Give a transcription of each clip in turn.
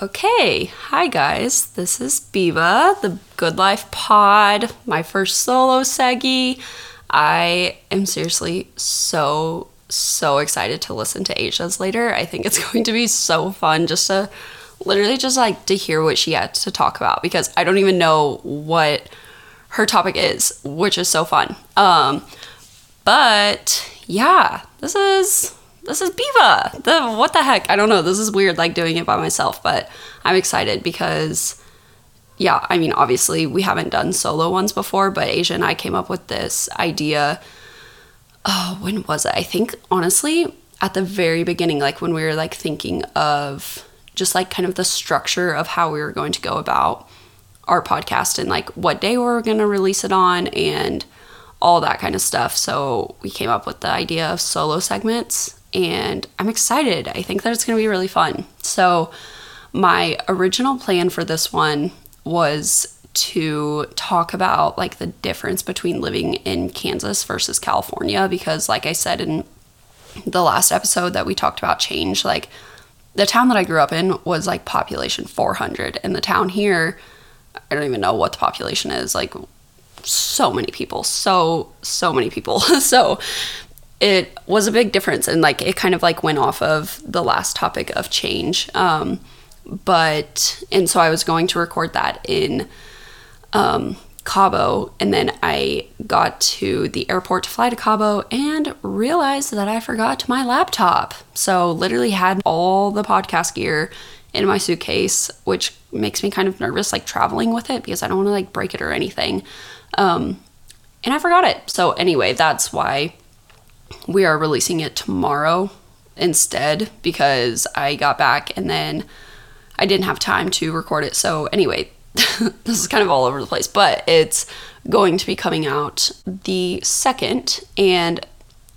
Okay, hi guys. This is Beba, the Good Life Pod, my first solo seggy. I am seriously so so excited to listen to Aysia's later. I think it's going to be so fun just to literally just like to hear what she had to talk about because I don't even know what her topic is, which is so fun. Um but yeah, this is this is Beba. The what the heck? I don't know. This is weird like doing it by myself, but I'm excited because yeah, I mean obviously we haven't done solo ones before, but Aysia and I came up with this idea oh, when was it? I think honestly at the very beginning like when we were like thinking of just like kind of the structure of how we were going to go about our podcast and like what day we were going to release it on and all that kind of stuff. So we came up with the idea of solo segments and I'm excited. I think that it's going to be really fun. So, my original plan for this one was to talk about like the difference between living in Kansas versus California because like I said in the last episode that we talked about change like the town that I grew up in was like population 400 and the town here I don't even know what the population is like so many people so so many people so it was a big difference and like it kind of like went off of the last topic of change. Um, but and so i was going to record that in um, cabo and then i got to the airport to fly to cabo and realized that i forgot my laptop. So literally had all the podcast gear in my suitcase which makes me kind of nervous like traveling with it because i don't want to like break it or anything. Um, and i forgot it. So anyway that's why we are releasing it tomorrow instead because I got back and then I didn't have time to record it. So, anyway, this is kind of all over the place, but it's going to be coming out the second. And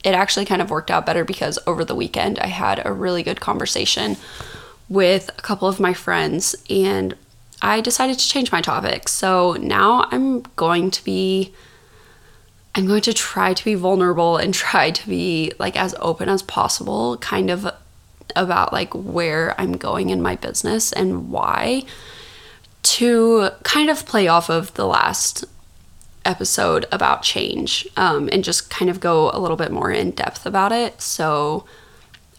it actually kind of worked out better because over the weekend I had a really good conversation with a couple of my friends and I decided to change my topic. So now I'm going to be I'm going to try to be vulnerable and try to be like as open as possible, kind of about like where I'm going in my business and why to kind of play off of the last episode about change um, and just kind of go a little bit more in depth about it. So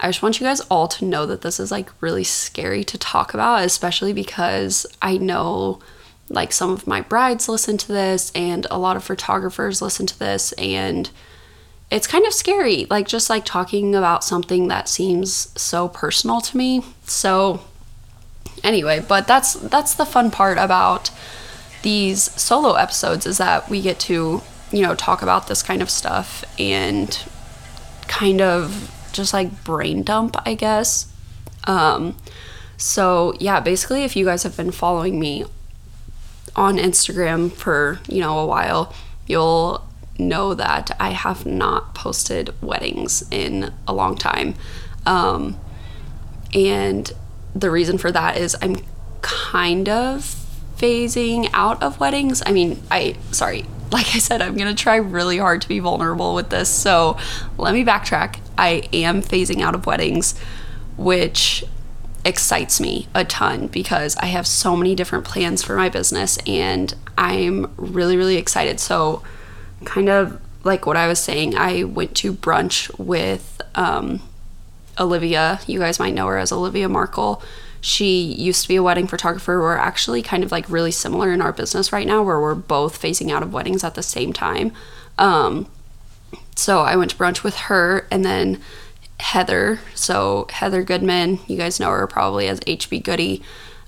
I just want you guys all to know that this is like really scary to talk about, especially because I know like some of my brides listen to this and a lot of photographers listen to this and it's kind of scary like just like talking about something that seems so personal to me. So anyway but that's that's the fun part about these solo episodes is that we get to you know talk about this kind of stuff and kind of just like brain dump i guess. Um so yeah basically if you guys have been following me on Instagram for, you know, a while, you'll know that I have not posted weddings in a long time. Um, and the reason for that is I'm kind of phasing out of weddings. I mean, I, sorry, like I said, I'm gonna try really hard to be vulnerable with this. So let me backtrack. I am phasing out of weddings, which excites me a ton because I have so many different plans for my business and I'm really, really excited. So, kind of like what I was saying, I went to brunch with um, Olivia. You guys might know her as Olivia Markle. She used to be a wedding photographer. We're actually kind of like really similar in our business right now, where we're both phasing out of weddings at the same time. Um, so I went to brunch with her, and then Heather. So, Heather Goodman, you guys know her probably as HB Goody.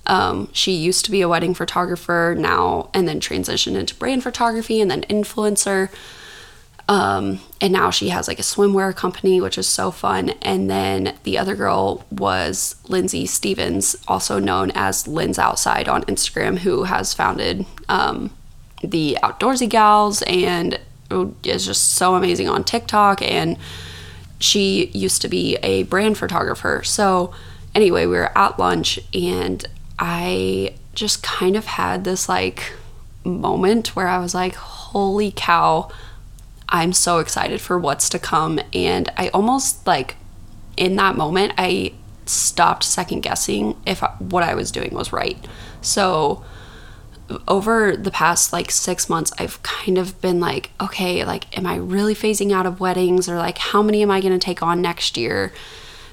Um, she used to be a wedding photographer now and then transitioned into brand photography and then influencer. Um, and now she has like a swimwear company, which is so fun. And then the other girl was Lindsay Stevens, also known as Lynn's Outside on Instagram, who has founded um, the Outdoorsy Gals and is just so amazing on TikTok and she used to be a brand photographer. So, anyway, we were at lunch and I just kind of had this like moment where I was like, holy cow, I'm so excited for what's to come. And I almost like in that moment, I stopped second guessing if what I was doing was right. So over the past like six months, I've kind of been like, okay, like, am I really phasing out of weddings or like, how many am I going to take on next year?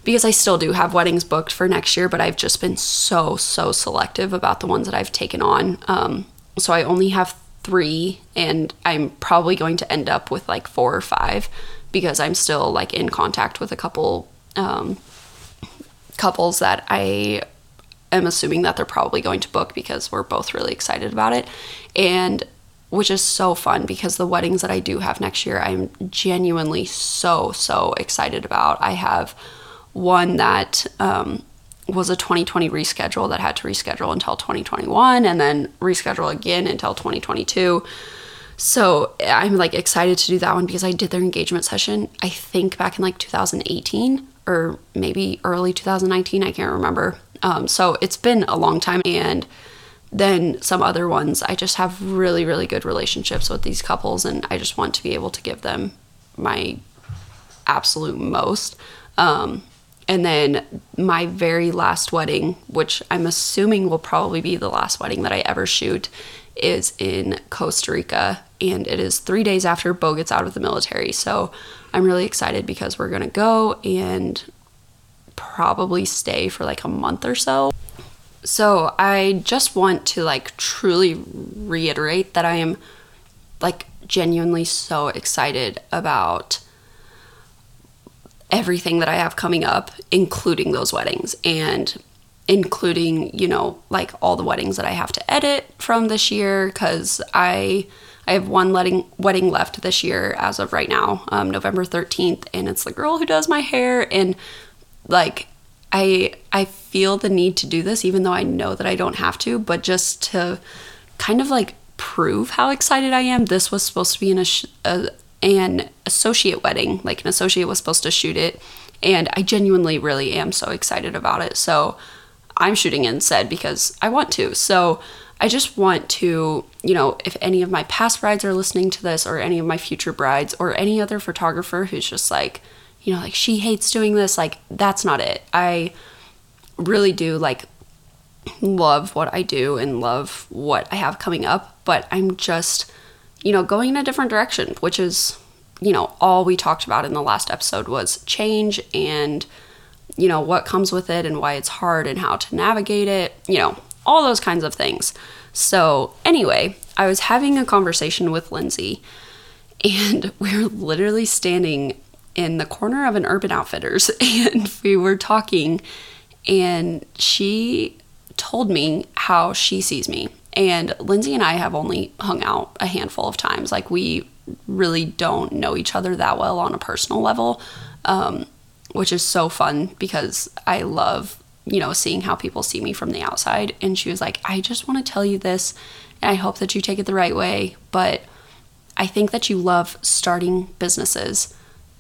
Because I still do have weddings booked for next year, but I've just been so, so selective about the ones that I've taken on. Um, so I only have three, and I'm probably going to end up with like four or five because I'm still like in contact with a couple um, couples that I am assuming that they're probably going to book because we're both really excited about it. And which is so fun because the weddings that I do have next year, I'm genuinely so, so excited about. I have one that um, was a 2020 reschedule that had to reschedule until 2021 and then reschedule again until 2022. So I'm like excited to do that one because I did their engagement session, I think back in like 2018 or maybe early 2019. I can't remember. Um, so it's been a long time. And then some other ones, I just have really, really good relationships with these couples, and I just want to be able to give them my absolute most. Um, and then my very last wedding, which I'm assuming will probably be the last wedding that I ever shoot, is in Costa Rica. And it is three days after Bo gets out of the military. So I'm really excited because we're going to go and probably stay for like a month or so. So I just want to like truly reiterate that I am like genuinely so excited about everything that I have coming up, including those weddings and including, you know, like all the weddings that I have to edit from this year cuz I I have one wedding wedding left this year as of right now, um, November 13th, and it's the girl who does my hair and like I I feel the need to do this even though I know that I don't have to, but just to kind of like prove how excited I am. This was supposed to be an a, an associate wedding, like an associate was supposed to shoot it, and I genuinely really am so excited about it. So I'm shooting instead because I want to. So I just want to, you know, if any of my past brides are listening to this or any of my future brides or any other photographer who's just like you know, like she hates doing this. Like, that's not it. I really do like love what I do and love what I have coming up, but I'm just, you know, going in a different direction, which is, you know, all we talked about in the last episode was change and, you know, what comes with it and why it's hard and how to navigate it, you know, all those kinds of things. So, anyway, I was having a conversation with Lindsay and we we're literally standing in the corner of an Urban Outfitters and we were talking, and she told me how she sees me. And Lindsay and I have only hung out a handful of times. Like, we really don't know each other that well on a personal level, um, which is so fun because I love, you know, seeing how people see me from the outside. And she was like, I just want to tell you this, and I hope that you take it the right way. But I think that you love starting businesses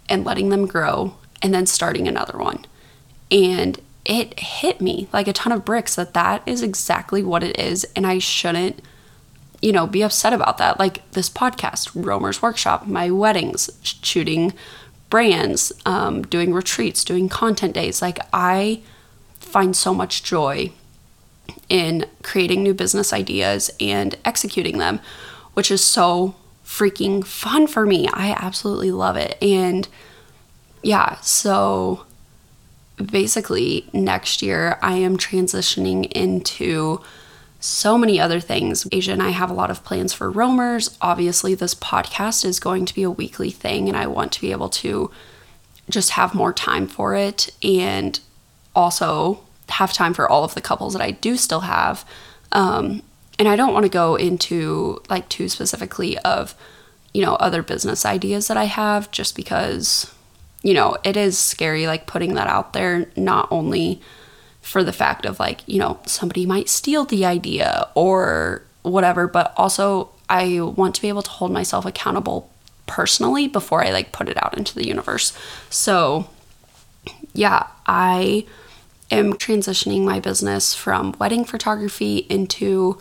and letting them grow and then starting another one. And it hit me like a ton of bricks that that is exactly what it is. And I shouldn't, you know, be upset about that. Like this podcast, Romer's Workshop, my weddings, shooting brands, um, doing retreats, doing content days. Like I find so much joy in creating new business ideas and executing them, which is so freaking fun for me. I absolutely love it. And yeah, so basically next year I am transitioning into so many other things. Aysia and I have a lot of plans for roamers. Obviously, this podcast is going to be a weekly thing, and I want to be able to just have more time for it and also have time for all of the couples that I do still have. Um, and I don't want to go into like too specifically of, you know, other business ideas that I have just because, you know, it is scary like putting that out there, not only for the fact of like, you know, somebody might steal the idea or whatever, but also I want to be able to hold myself accountable personally before I like put it out into the universe. So, yeah, I am transitioning my business from wedding photography into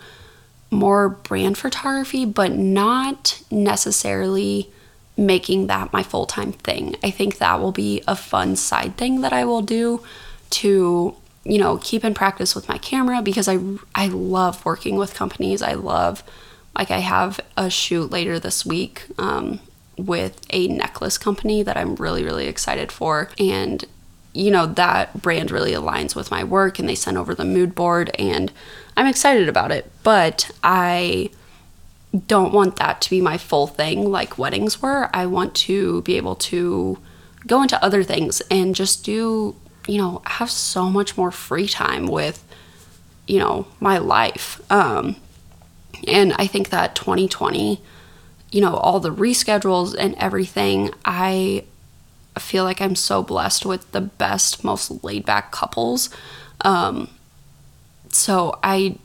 more brand photography, but not necessarily making that my full time thing. I think that will be a fun side thing that I will do to you know keep in practice with my camera because I I love working with companies. I love like I have a shoot later this week um, with a necklace company that I'm really really excited for and you know that brand really aligns with my work and they sent over the mood board and I'm excited about it. But I don't want that to be my full thing like weddings were. I want to be able to go into other things and just do you know have so much more free time with you know my life. Um and I think that 2020 you know all the reschedules and everything I feel like I'm so blessed with the best, most laid back couples. Um, so I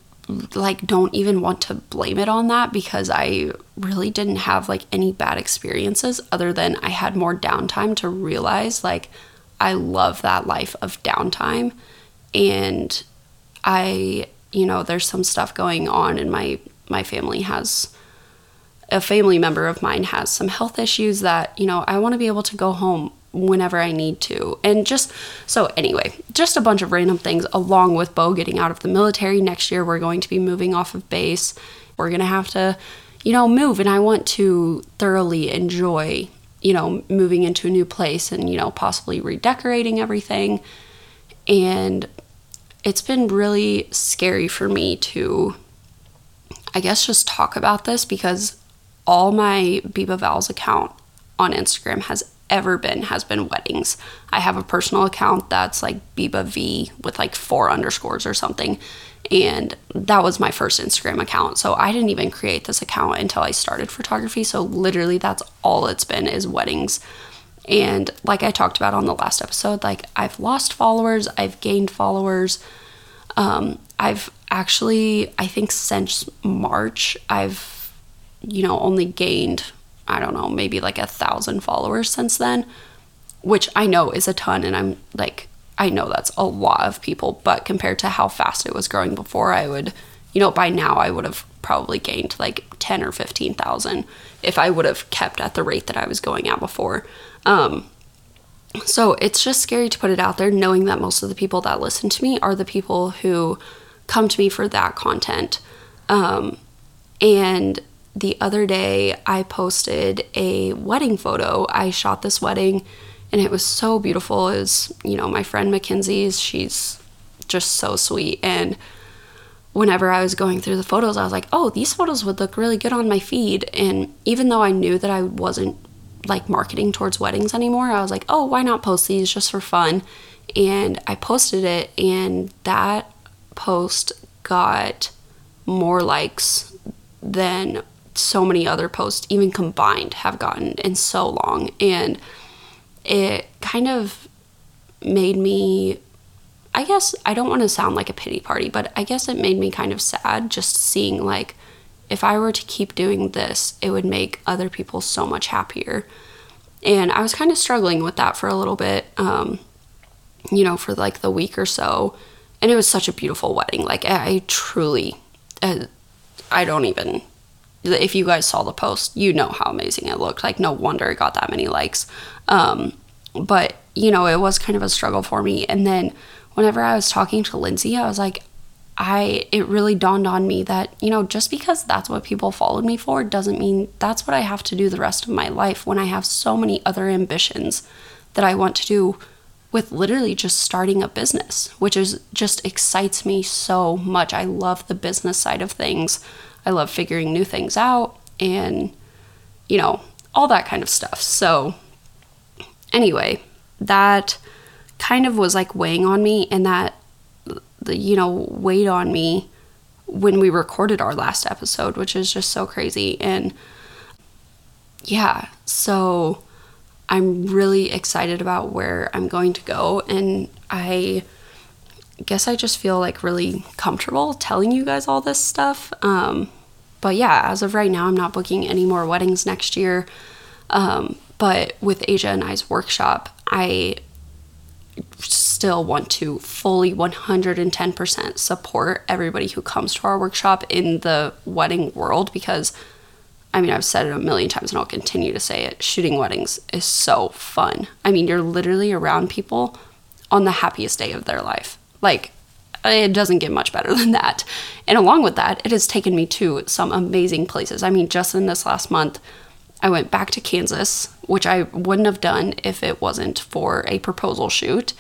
like don't even want to blame it on that because I really didn't have like any bad experiences other than I had more downtime to realize like I love that life of downtime and I you know there's some stuff going on and my my family has a family member of mine has some health issues that you know I want to be able to go home whenever I need to. And just so, anyway, just a bunch of random things along with Bo getting out of the military. Next year, we're going to be moving off of base. We're going to have to, you know, move. And I want to thoroughly enjoy, you know, moving into a new place and, you know, possibly redecorating everything. And it's been really scary for me to, I guess, just talk about this because all my Beba Vowels account on Instagram has ever been has been weddings. I have a personal account that's like Beba V with like four underscores or something. And that was my first Instagram account. So I didn't even create this account until I started photography. So literally that's all it's been is weddings. And like I talked about on the last episode, like I've lost followers, I've gained followers. Um, I've actually, I think since March, I've, you know, only gained I don't know, maybe like a thousand followers since then, which I know is a ton. And I'm like, I know that's a lot of people, but compared to how fast it was growing before, I would, you know, by now I would have probably gained like 10 or 15,000 if I would have kept at the rate that I was going at before. Um, so it's just scary to put it out there, knowing that most of the people that listen to me are the people who come to me for that content. Um, and the other day I posted a wedding photo. I shot this wedding and it was so beautiful. It was, you know, my friend Mackenzie's. She's just so sweet. And whenever I was going through the photos, I was like, oh, these photos would look really good on my feed. And even though I knew that I wasn't like marketing towards weddings anymore, I was like, oh, why not post these just for fun? And I posted it, and that post got more likes than so many other posts, even combined, have gotten in so long. And it kind of made me, I guess, I don't want to sound like a pity party, but I guess it made me kind of sad just seeing like, if I were to keep doing this, it would make other people so much happier. And I was kind of struggling with that for a little bit, um, you know, for like the week or so. And it was such a beautiful wedding. Like, I, I truly, uh, I don't even if you guys saw the post, you know how amazing it looked. Like, no wonder it got that many likes. Um, but, you know, it was kind of a struggle for me. And then whenever I was talking to Lindsay, I was like, I, it really dawned on me that, you know, just because that's what people followed me for doesn't mean that's what I have to do the rest of my life when I have so many other ambitions that I want to do with literally just starting a business, which is just excites me so much. I love the business side of things. I love figuring new things out and, you know, all that kind of stuff. So, anyway, that kind of was like weighing on me, and that, the you know, weighed on me when we recorded our last episode, which is just so crazy. And yeah, so I'm really excited about where I'm going to go, and I guess I just feel like really comfortable telling you guys all this stuff. Um, but yeah, as of right now, I'm not booking any more weddings next year. Um, but with Aysia and I's workshop, I still want to fully 110% support everybody who comes to our workshop in the wedding world because I mean, I've said it a million times and I'll continue to say it. Shooting weddings is so fun. I mean, you're literally around people on the happiest day of their life. Like, it doesn't get much better than that. And along with that, it has taken me to some amazing places. I mean, just in this last month, I went back to Kansas, which I wouldn't have done if it wasn't for a proposal shoot.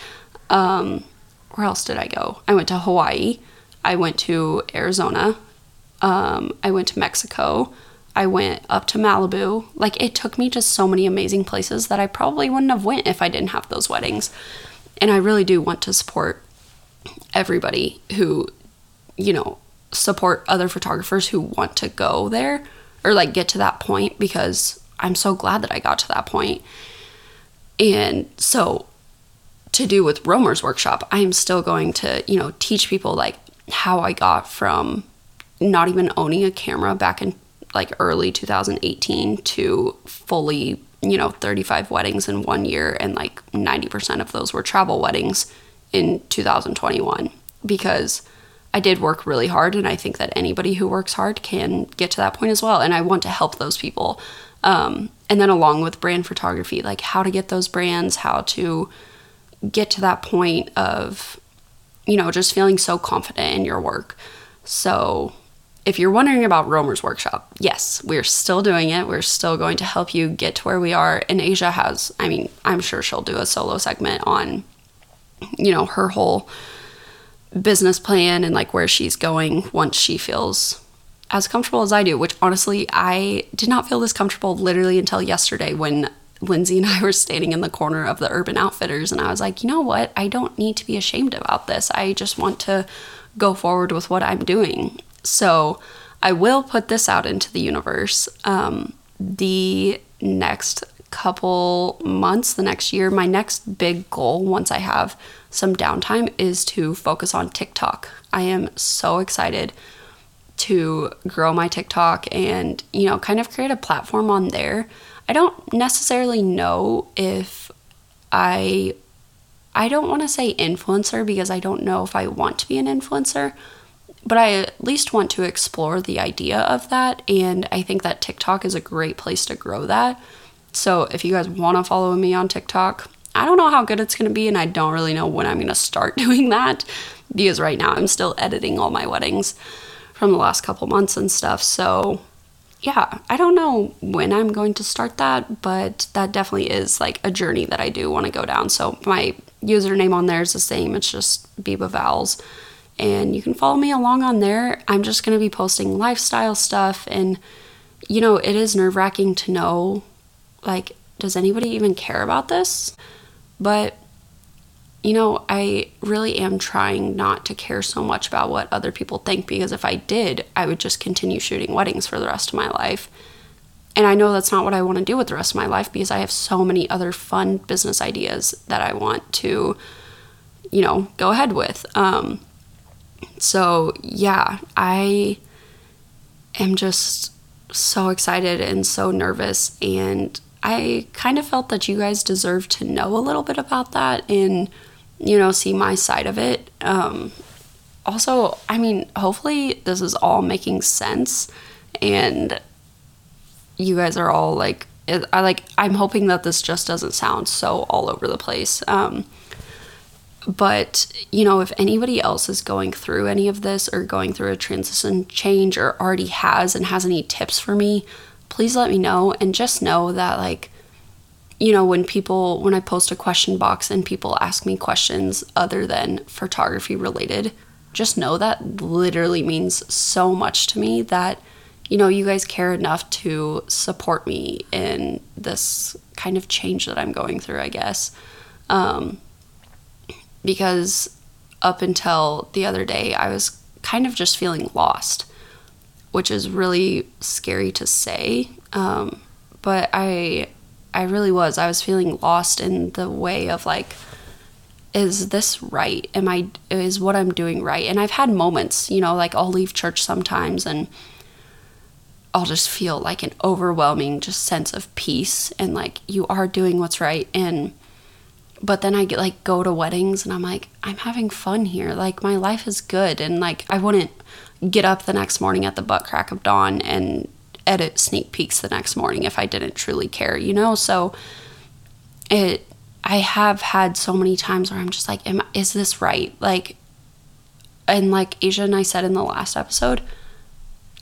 Um, where else did I go? I went to Hawaii. I went to Arizona. Um, I went to Mexico. I went up to Malibu. Like it took me to so many amazing places that I probably wouldn't have went if I didn't have those weddings. And I really do want to support everybody who, you know, support other photographers who want to go there or like get to that point because I'm so glad that I got to that point. And so to do with Romer's workshop, I am still going to, you know, teach people like how I got from not even owning a camera back in like early 2018 to fully, you know, 35 weddings in one year and like 90% of those were travel weddings in 2021 because I did work really hard, and I think that anybody who works hard can get to that point as well. And I want to help those people. Um, and then, along with brand photography, like how to get those brands, how to get to that point of, you know, just feeling so confident in your work. So, if you're wondering about Romer's workshop, yes, we're still doing it. We're still going to help you get to where we are. And Aysia has, I mean, I'm sure she'll do a solo segment on, you know, her whole business plan and like where she's going once she feels as comfortable as I do, which honestly, I did not feel this comfortable literally until yesterday when Lindsay and I were standing in the corner of the Urban Outfitters. And I was like, you know what? I don't need to be ashamed about this. I just want to go forward with what I'm doing. So I will put this out into the universe. Um, the next couple months, the next year, my next big goal once I have some downtime is to focus on TikTok. I am so excited to grow my TikTok and, you know, kind of create a platform on there. I don't necessarily know if I I don't want to say influencer because I don't know if I want to be an influencer, but I at least want to explore the idea of that and I think that TikTok is a great place to grow that. So if you guys want to follow me on TikTok, I don't know how good it's going to be, and I don't really know when I'm going to start doing that because right now I'm still editing all my weddings from the last couple months and stuff. So, yeah, I don't know when I'm going to start that, but that definitely is like a journey that I do want to go down. So, my username on there is the same, it's just Beba Vowels. And you can follow me along on there. I'm just going to be posting lifestyle stuff. And, you know, it is nerve wracking to know like, does anybody even care about this? But, you know, I really am trying not to care so much about what other people think because if I did, I would just continue shooting weddings for the rest of my life. And I know that's not what I want to do with the rest of my life because I have so many other fun business ideas that I want to, you know, go ahead with. Um, so, yeah, I am just so excited and so nervous. And I kind of felt that you guys deserve to know a little bit about that and, you know, see my side of it. Um, also, I mean, hopefully this is all making sense and you guys are all like, I like, I'm hoping that this just doesn't sound so all over the place. Um, but, you know, if anybody else is going through any of this or going through a transition change or already has and has any tips for me, please let me know and just know that like you know when people when i post a question box and people ask me questions other than photography related just know that literally means so much to me that you know you guys care enough to support me in this kind of change that i'm going through i guess. Um, because up until the other day i was kind of just feeling lost which is really scary to say. Um, but I, I really was. I was feeling lost in the way of like, is this right? Am I is what I'm doing right? And I've had moments, you know, like I'll leave church sometimes and I'll just feel like an overwhelming just sense of peace and like you are doing what's right and but then I get like go to weddings and I'm like I'm having fun here. Like my life is good and like I wouldn't get up the next morning at the butt crack of dawn and edit sneak peeks the next morning if I didn't truly care, you know? So it I have had so many times where I'm just like, Am, is this right? Like, and like Aysia and I said in the last episode,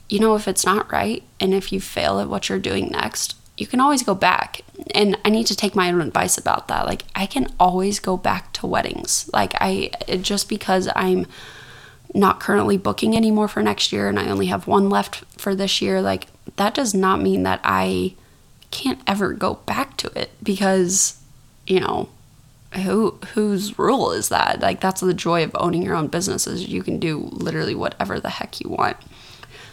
you know, if it's not right and if you fail at what you're doing next, you can always go back. And I need to take my own advice about that. Like, I can always go back to weddings. Like, I just because I'm not currently booking anymore for next year and I only have one left for this year, like, that does not mean that I can't ever go back to it because, you know, who whose rule is that? Like that's the joy of owning your own business is you can do literally whatever the heck you want.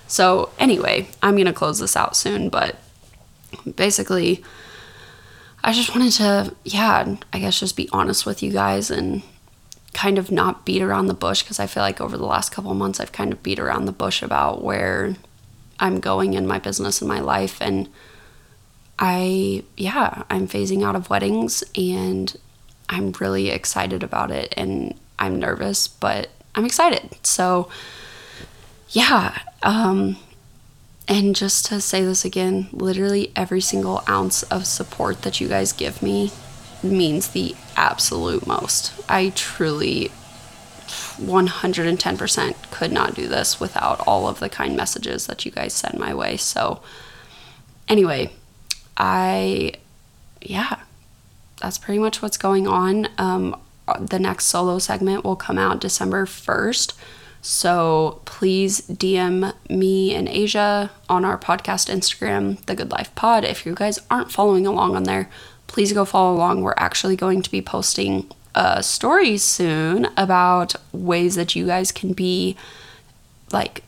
So anyway, I'm gonna close this out soon, but basically I just wanted to, yeah, I guess just be honest with you guys and kind of not beat around the bush because I feel like over the last couple months I've kind of beat around the bush about where I'm going in my business and my life and I yeah, I'm phasing out of weddings and I'm really excited about it and I'm nervous, but I'm excited. So yeah, um and just to say this again, literally every single ounce of support that you guys give me means the absolute most. I truly 110% could not do this without all of the kind messages that you guys send my way. So, anyway, I, yeah, that's pretty much what's going on. Um, the next solo segment will come out December 1st. So please DM me and Aysia on our podcast Instagram, The Good Life Pod. If you guys aren't following along on there, please go follow along. We're actually going to be posting uh, stories soon about ways that you guys can be like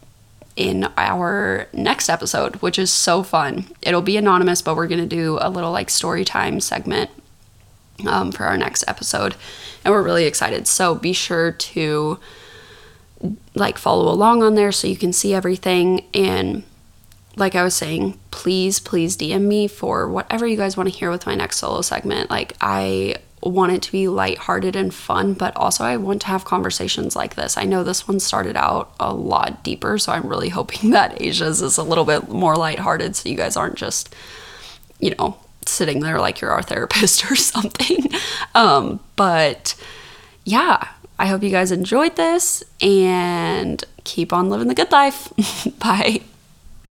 in our next episode, which is so fun. It'll be anonymous, but we're going to do a little like story time segment um, for our next episode. And we're really excited. So be sure to like follow along on there so you can see everything. And like I was saying, please, please DM me for whatever you guys want to hear with my next solo segment. Like, I want it to be lighthearted and fun, but also I want to have conversations like this. I know this one started out a lot deeper, so I'm really hoping that Aysia's is a little bit more lighthearted so you guys aren't just, you know, sitting there like you're our therapist or something. Um, but yeah, I hope you guys enjoyed this and keep on living the good life. Bye.